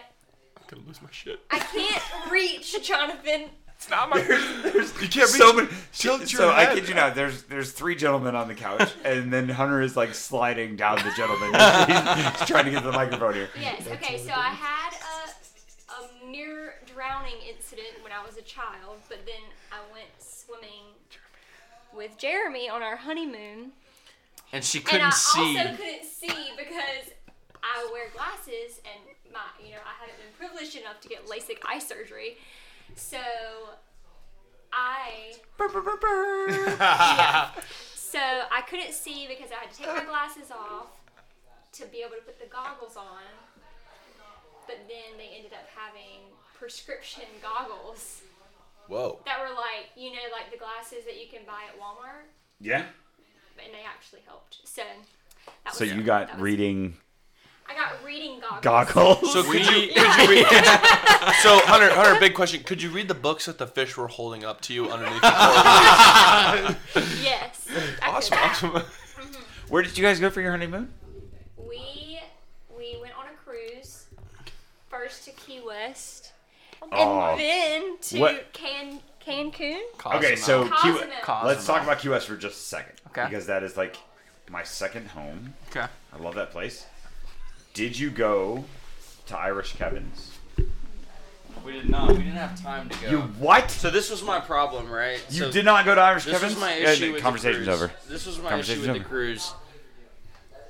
I'm gonna lose my shit. I can't <laughs> reach, Jonathan. It's not my. <laughs> You can't reach so many. Tilt your so I kid you not. There's there's three gentlemen on the couch, and then Hunter is like sliding down the gentleman. he's, he's trying to get to the microphone here. Yes. Okay. So I had a a near drowning incident when I was a child, but then I went swimming with Jeremy on our honeymoon, And she couldn't and I see. also couldn't see because I wear glasses and my, you know, I haven't been privileged enough to get LASIK eye surgery. So I <laughs> Yeah. <laughs> So I couldn't see because I had to take my glasses off to be able to put the goggles on. But then they ended up having prescription goggles Whoa. that were like, you know, like the glasses that you can buy at Walmart, Yeah. and they actually helped. So that So was you that got was- reading I got reading goggles. goggles. So could you <laughs> could you read? <laughs> so Hunter, Hunter, big question. Could you read the books that the fish were holding up to you underneath the coral <laughs> Yes. I Awesome, could. awesome. Mm-hmm. Where did you guys go for your honeymoon? We we went on a cruise first to Key West. And oh. then to What- Can Cancun. Okay, so Q- Cozumel. let's talk about Key West for just a second. Okay. Because that is like my second home. Okay. I love that place. Did you go to Irish Kevin's? We did not. We didn't have time to go. You what? So this was my problem, right? You so did not go to Irish This Kevin's? was my Yeah, issue the with conversation's the cruise. over. This was my Conversation's issue with over. the cruise.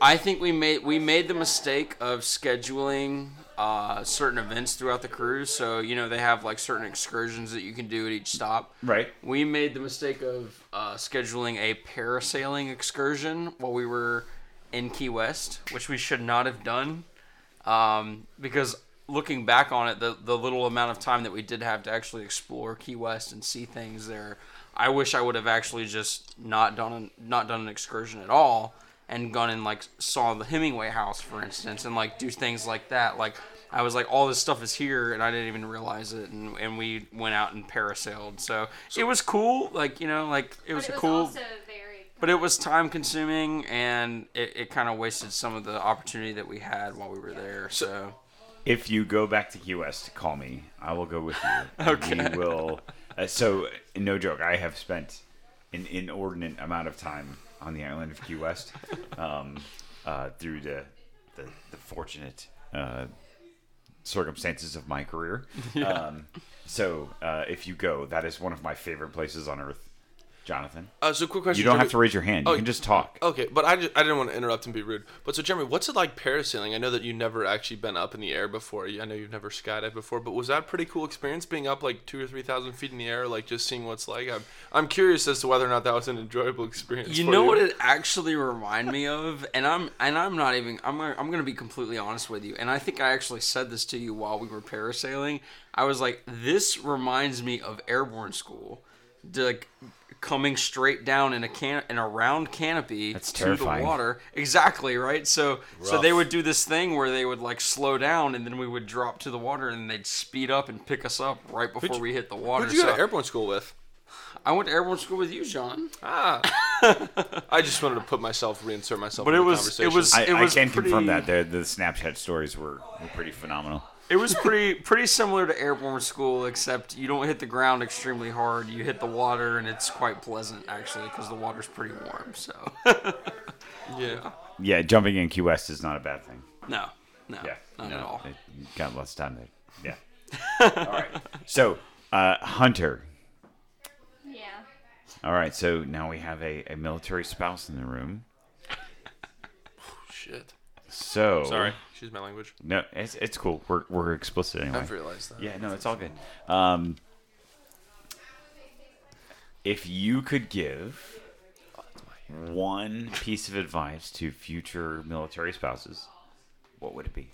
I think we made we made the mistake of scheduling uh, certain events throughout the cruise. So you know they have like certain excursions that you can do at each stop. Right. We made the mistake of uh, scheduling a parasailing excursion while we were in Key West, which we should not have done, um, because looking back on it, the the little amount of time that we did have to actually explore Key West and see things there, I wish I would have actually just not done an, not done an excursion at all and gone and like saw the Hemingway house, for instance, and like do things like that. Like I was like, all this stuff is here, and I didn't even realize it, and, and we went out and parasailed. So, it was cool. Like you know, like it was it was cool. But it was time consuming and it, it kind of wasted some of the opportunity that we had while we were there. So, If you go back to Key West, call me. I will go with you. <laughs> Okay. We will. Uh, so, no joke. I have spent an inordinate amount of time on the island of Key West um, uh, through the, the, the fortunate uh, circumstances of my career. <laughs> Um, so, uh, if you go, that is one of my favorite places on earth, Jonathan. Uh, so quick question. You don't Jeremy. have to raise your hand. You Oh, can just talk. Okay, but I, just, I didn't want to interrupt and be rude. But so, Jeremy, what's it like parasailing? I know that you've never actually been up in the air before. I know you've never skydived before, but was that a pretty cool experience being up like two or three thousand feet in the air, like just seeing what's like? I'm, I'm curious as to whether or not that was an enjoyable experience. you for know what it actually reminded me of, and I'm and I'm not even I'm gonna, I'm gonna be completely honest with you, and I think I actually said this to you while we were parasailing. I was like, this reminds me of airborne school, like coming straight down in a can in a round canopy That's to terrifying. the water. Exactly right. So so they would do this thing where they would like slow down, and then we would drop to the water, and they'd speed up and pick us up right before we hit the water. Who'd you go So to airborne school with? I went to airborne school with you, John. Ah, <laughs> I just wanted to put myself, reinsert myself. But in it the was- it was- I, I was can confirm that the the Snapchat stories were, were pretty phenomenal. It was pretty pretty similar to airborne school, except you don't hit the ground extremely hard. You hit the water, and it's quite pleasant actually, because the water's pretty warm. So <laughs> yeah. Yeah, jumping in Key West is not a bad thing. no, no, Yeah, not no, at all. it- got lots of time there. Yeah. <laughs> all right. So, uh, Hunter. Yeah. All right. So now we have a, a military spouse in the room. <laughs> Shit. So Sorry. Excuse my language. No, it's it's cool. We're we're explicit anyway. I've realized that. Yeah, no, it's all good. Um, if you could give one piece of advice to future military spouses, what would it be?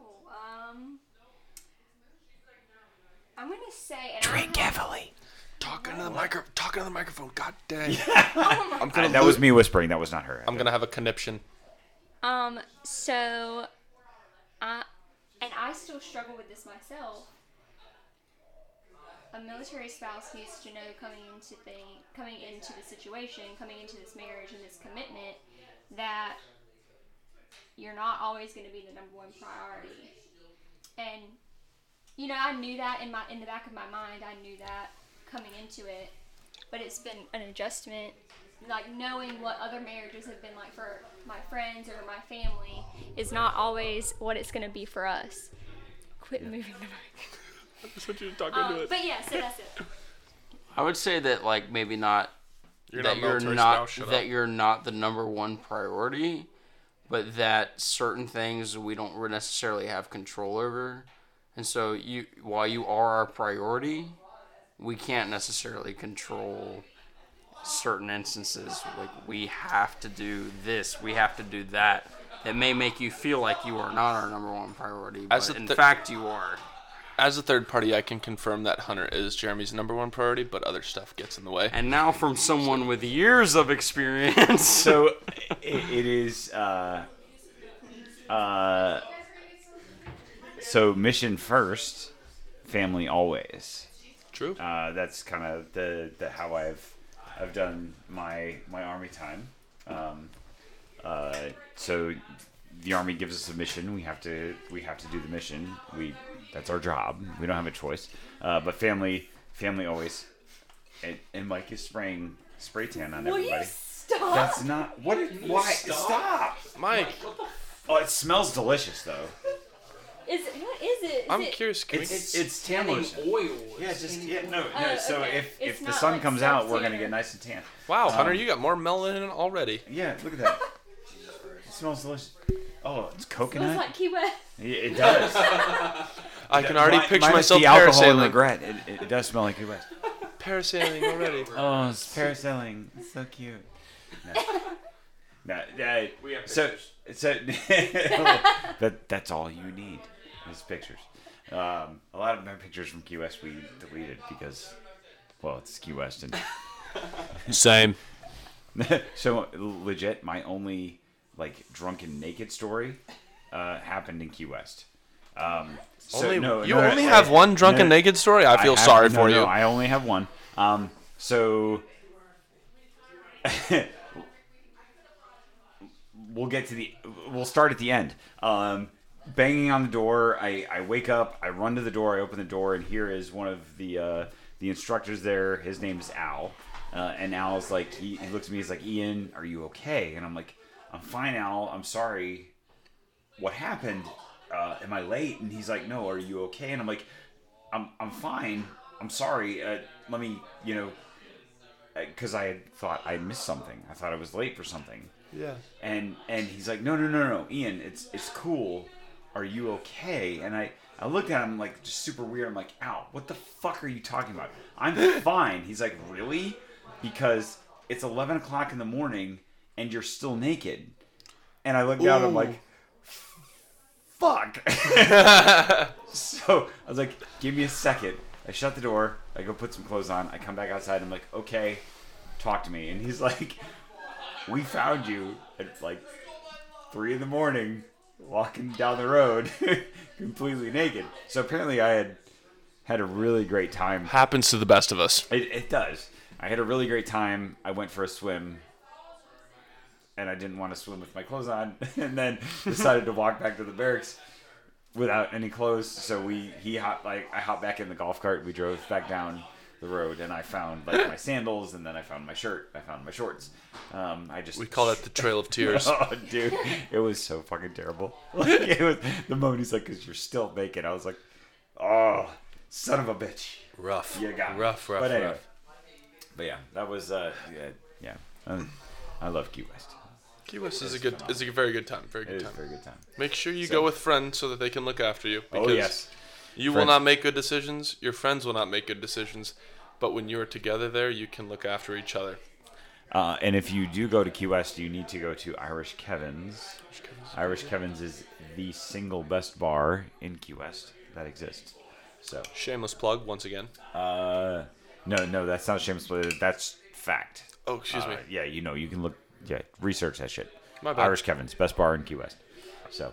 Um. I'm gonna say. And Drink heavily. Talking to the micro, talking to the microphone. God dang. Oh <laughs> <laughs> I'm gonna that was lo- me whispering. That was not her. I'm gonna have a conniption. Um, so, I, and I still struggle with this myself. A military spouse needs to know coming into thing, coming into the situation, coming into this marriage and this commitment, that you're not always going to be the number one priority. And you know, I knew that in my in the back of my mind. I knew that coming into it, but it's been an adjustment like knowing what other marriages have been like for my friends or my family is not always what it's going to be for us. Quit moving the mic. <laughs> That's what you're talking Um, but yeah, so that's it. I would say that like maybe not You're that not you're not spouse, that up. you're not the number one priority, but that certain things we don't necessarily have control over, and so you while you are our priority, we can't necessarily control certain instances. Like we have to do this, we have to do that. It may make you feel like you are not our number one priority, As but a in fact you are. As a third party, I can confirm that Hunter is Jeremy's number one priority, but other stuff gets in the way. And now from someone with years of experience. So <laughs> it, it is. Uh, uh, so mission first, family always. True. Uh, that's kind of the, the how I've I've done my my army time. Um, uh, so the army gives us a mission. We have to we have to do the mission. We that's our job. We don't have a choice. Uh, but family family always. And, and Mike is spraying spray tan on Will everybody. you stop? That's not what. It, why stop? Mike, Oh, it smells delicious though. Is it, what is it? Is I'm it, curious. Can we, It's it's tan oil. Yeah, just yeah, no, no. Oh, so okay. if It's if the sun like comes out, we're gonna get nice and tan. wow, Hunter, Um, you got more melanin already. Yeah, look at that. <laughs> it smells delicious. Oh, it's Smells coconut. like Key West. Yeah, it does. <laughs> I can already Mi- picture minus myself the alcohol and parasailing. regret. It, it does smell like Key West. Parasailing already. <laughs> Oh, it's parasailing. It's so cute. No, no uh, so so that that's all you need is pictures. Um, a lot of my pictures from Key West we deleted because, well, it's Key West and <laughs> Same. <laughs> so legit. My only like drunken naked story uh, happened in Key West. Um, so, Only, no, you no, only no, have no, one drunken no, naked story. I feel have- sorry no, for no, you. I only have one. Um, so <laughs> we'll get to the. We'll start at the end. Um, banging on the door. I, I wake up. I run to the door. I open the door, and here is one of the uh, the instructors there. His name is Al, uh, and Al's like he, he looks at me. He's like, Ian, are you okay? And I'm like, I'm fine, Al. I'm sorry. What happened? Uh, am I late? And he's like, No. Are you okay? And I'm like, I'm I'm fine. I'm sorry. Uh, let me, you know, because I had thought I missed something. I thought I was late for something. yeah. And and he's like, no, no, no, no, Ian, it's it's cool. Are you okay? And I I looked at him like just super weird. I'm like, ow, what the fuck are you talking about? I'm <laughs> fine. He's like, really? Because it's 11 o'clock in the morning and you're still naked. And I looked down. I'm like, fuck. <laughs> so I was like, give me a second. I shut the door. I go put some clothes on. I come back outside. I'm like, okay, talk to me. And he's like, we found you at like three in the morning walking down the road <laughs> completely naked. So apparently I had had a really great time. Happens to the best of us. It, it does. I had a really great time. I went for a swim and I didn't want to swim with my clothes on <laughs> and then decided to walk back to the barracks without any clothes. So we he hopped like I hopped back in the golf cart. We drove back down the road and I found like my sandals and then I found my shirt. I found my shorts. Um, I just We call that the Trail of <laughs> Tears. Oh, dude, it was so fucking terrible. <laughs> Like, it was the moment he's like, "Cause you're still naked." I was like, "Oh, son of a bitch." rough. You got me. rough, rough, But anyway, rough. but yeah, that was uh, yeah, yeah. Um, I love Key West. Key West is a good, is a very good time. Very It good a time. very good time. Make sure you So- go with friends so that they can look after you. Oh yes, You will not make good decisions. Your friends will not make good decisions. But when you are together there, you can look after each other. uh, and if you do go to Key West, you need to go to Irish Kevin's. Irish Kevin's is the single best bar in Key West that exists. So, Shameless plug once again. uh, no, no, that's not a shameless play. That's fact. Oh, excuse Uh, me. Yeah, you know, you can look. Yeah, research that shit. My bad. Irish Kevin's best bar in Key West. So,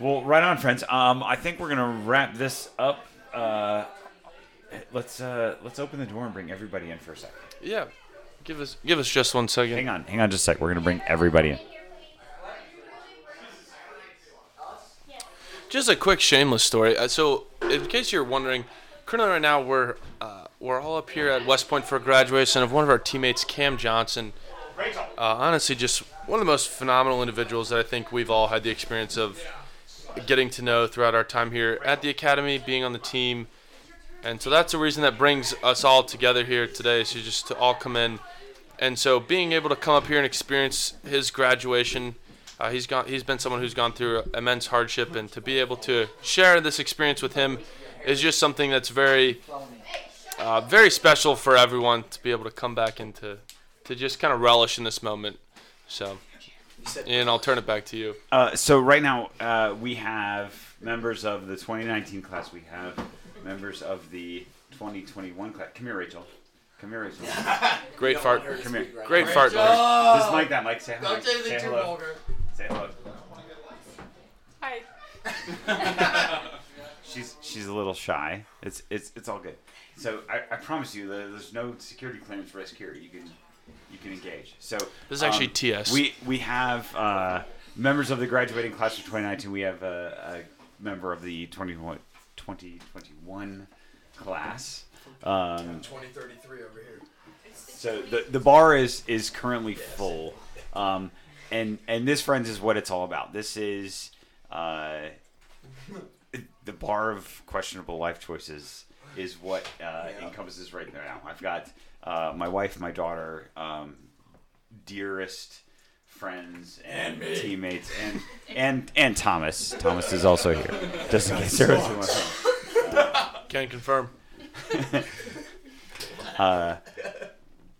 well, right on, friends. Um, I think we're gonna wrap this up. Uh, let's uh, let's open the door and bring everybody in for a second. Yeah. Give us, give us just one second. Hang on, hang on, just a sec. We're gonna bring everybody in. Just a quick shameless story. Uh, so, in case you're wondering, currently right now we're uh, we're all up here at West Point for graduation of one of our teammates, Cam Johnson. Uh, honestly, just one of the most phenomenal individuals that I think we've all had the experience of getting to know throughout our time here at the academy, being on the team. And so that's the reason that brings us all together here today, So just to all come in. And so being able to come up here and experience his graduation, uh, he's gone. He's been someone who's gone through immense hardship, and to be able to share this experience with him is just something that's very, uh, very special for everyone to be able to come back and to, to just kind of relish in this moment. So, and I'll turn it back to you. Uh, so right now uh, we have members of the 2019 class. We have members of the 2021 class. Come here, Rachel. Come here, Rachel. <laughs> Great fart. Come here. Great fart. This is Mike. That Mike. Say hi. Don't say anything Say too hello. vulgar. Say hello. Hi. <laughs> She's she's a little shy. It's it's it's all good. So I, I promise you, there's no security clearance risk here. You can you can engage. So This is actually um, TS. We we have uh, members of the graduating class of 2019. We have a, a member of the 21 2021 class. Um, 2033 over here. so the the bar is is currently full, um, and and this friends is what it's all about. This is uh, <laughs> the bar of questionable life choices is what uh, encompasses right now. I've got uh, my wife, my daughter, um, dearest friends and, teammates, and and and Thomas. Thomas is also here, just in case there was one. <laughs> Can confirm. <laughs>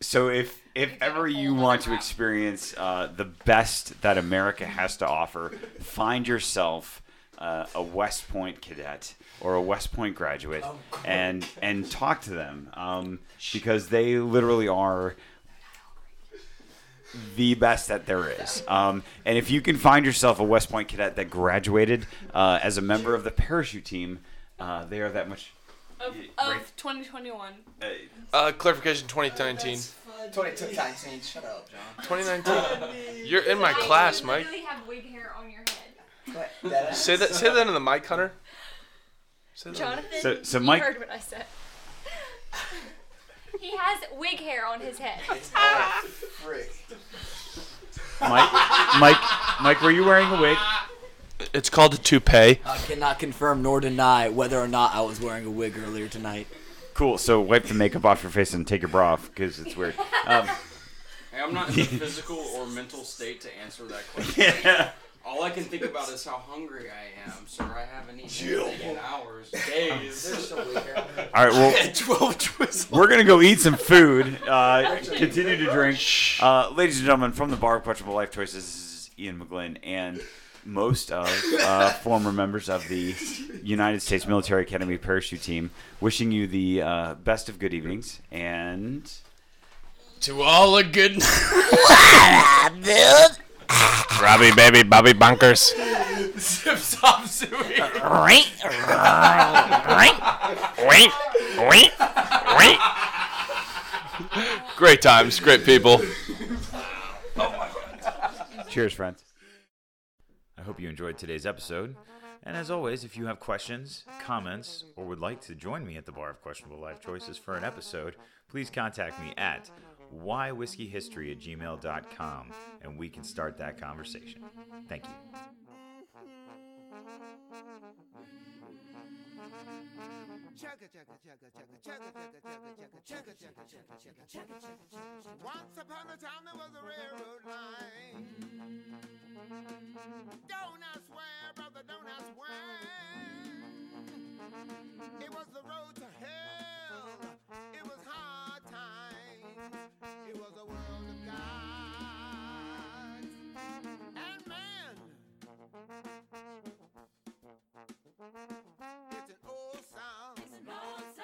So if if ever you want to experience uh, the best that America has to offer, find yourself uh, a West Point cadet or a West Point graduate and and talk to them um, because they literally are the best that there is. Um, and if you can find yourself a West Point cadet that graduated uh, as a member of the parachute team, uh, they are that much. Of, of 2021. Uh, Uh, clarification 2019. 2019. Shut up, John. 2019. You're in my class, You Mike. literally have wig hair on your head. <laughs> Say that. Say that in the mic, Hunter. Say that. Jonathan, So- so you Mike- heard what I said. He has wig hair on his head. Mike, Mike, Mike, were you wearing a wig? It's called a toupee. I cannot confirm nor deny whether or not I was wearing a wig earlier tonight. Cool. So wipe the makeup off your face and take your bra off because it's weird. <laughs> Um, Hey, I'm not in the <laughs> physical or mental state to answer that question. All I can think about is how hungry I am, sir. I haven't eaten anything in hours, days. all right. Well, <laughs> 12 twists. we're gonna go eat some food. Uh, continue to drink. Uh, ladies and gentlemen, from the bar of questionable life choices, this is Ian McGlynn and most of uh, <laughs> former members of the United States Military Academy parachute team, wishing you the uh, best of good evenings and. To all a good <laughs> Robbie, baby, Bobby Bunkers. zip stop suey. Great times, great people. Cheers, friends. I hope you enjoyed today's episode. And as always, if you have questions, comments, or would like to join me at the Bar of Questionable Life Choices for an episode, please contact me at whywhiskeyhistory at gmail.com and we can start that conversation. Thank you. Once upon a time there was a railroad line. Don't ask where, brother, don't ask. It was the road to hell. It was hard. It was a world of gods and men. It's an old song. It's an old song.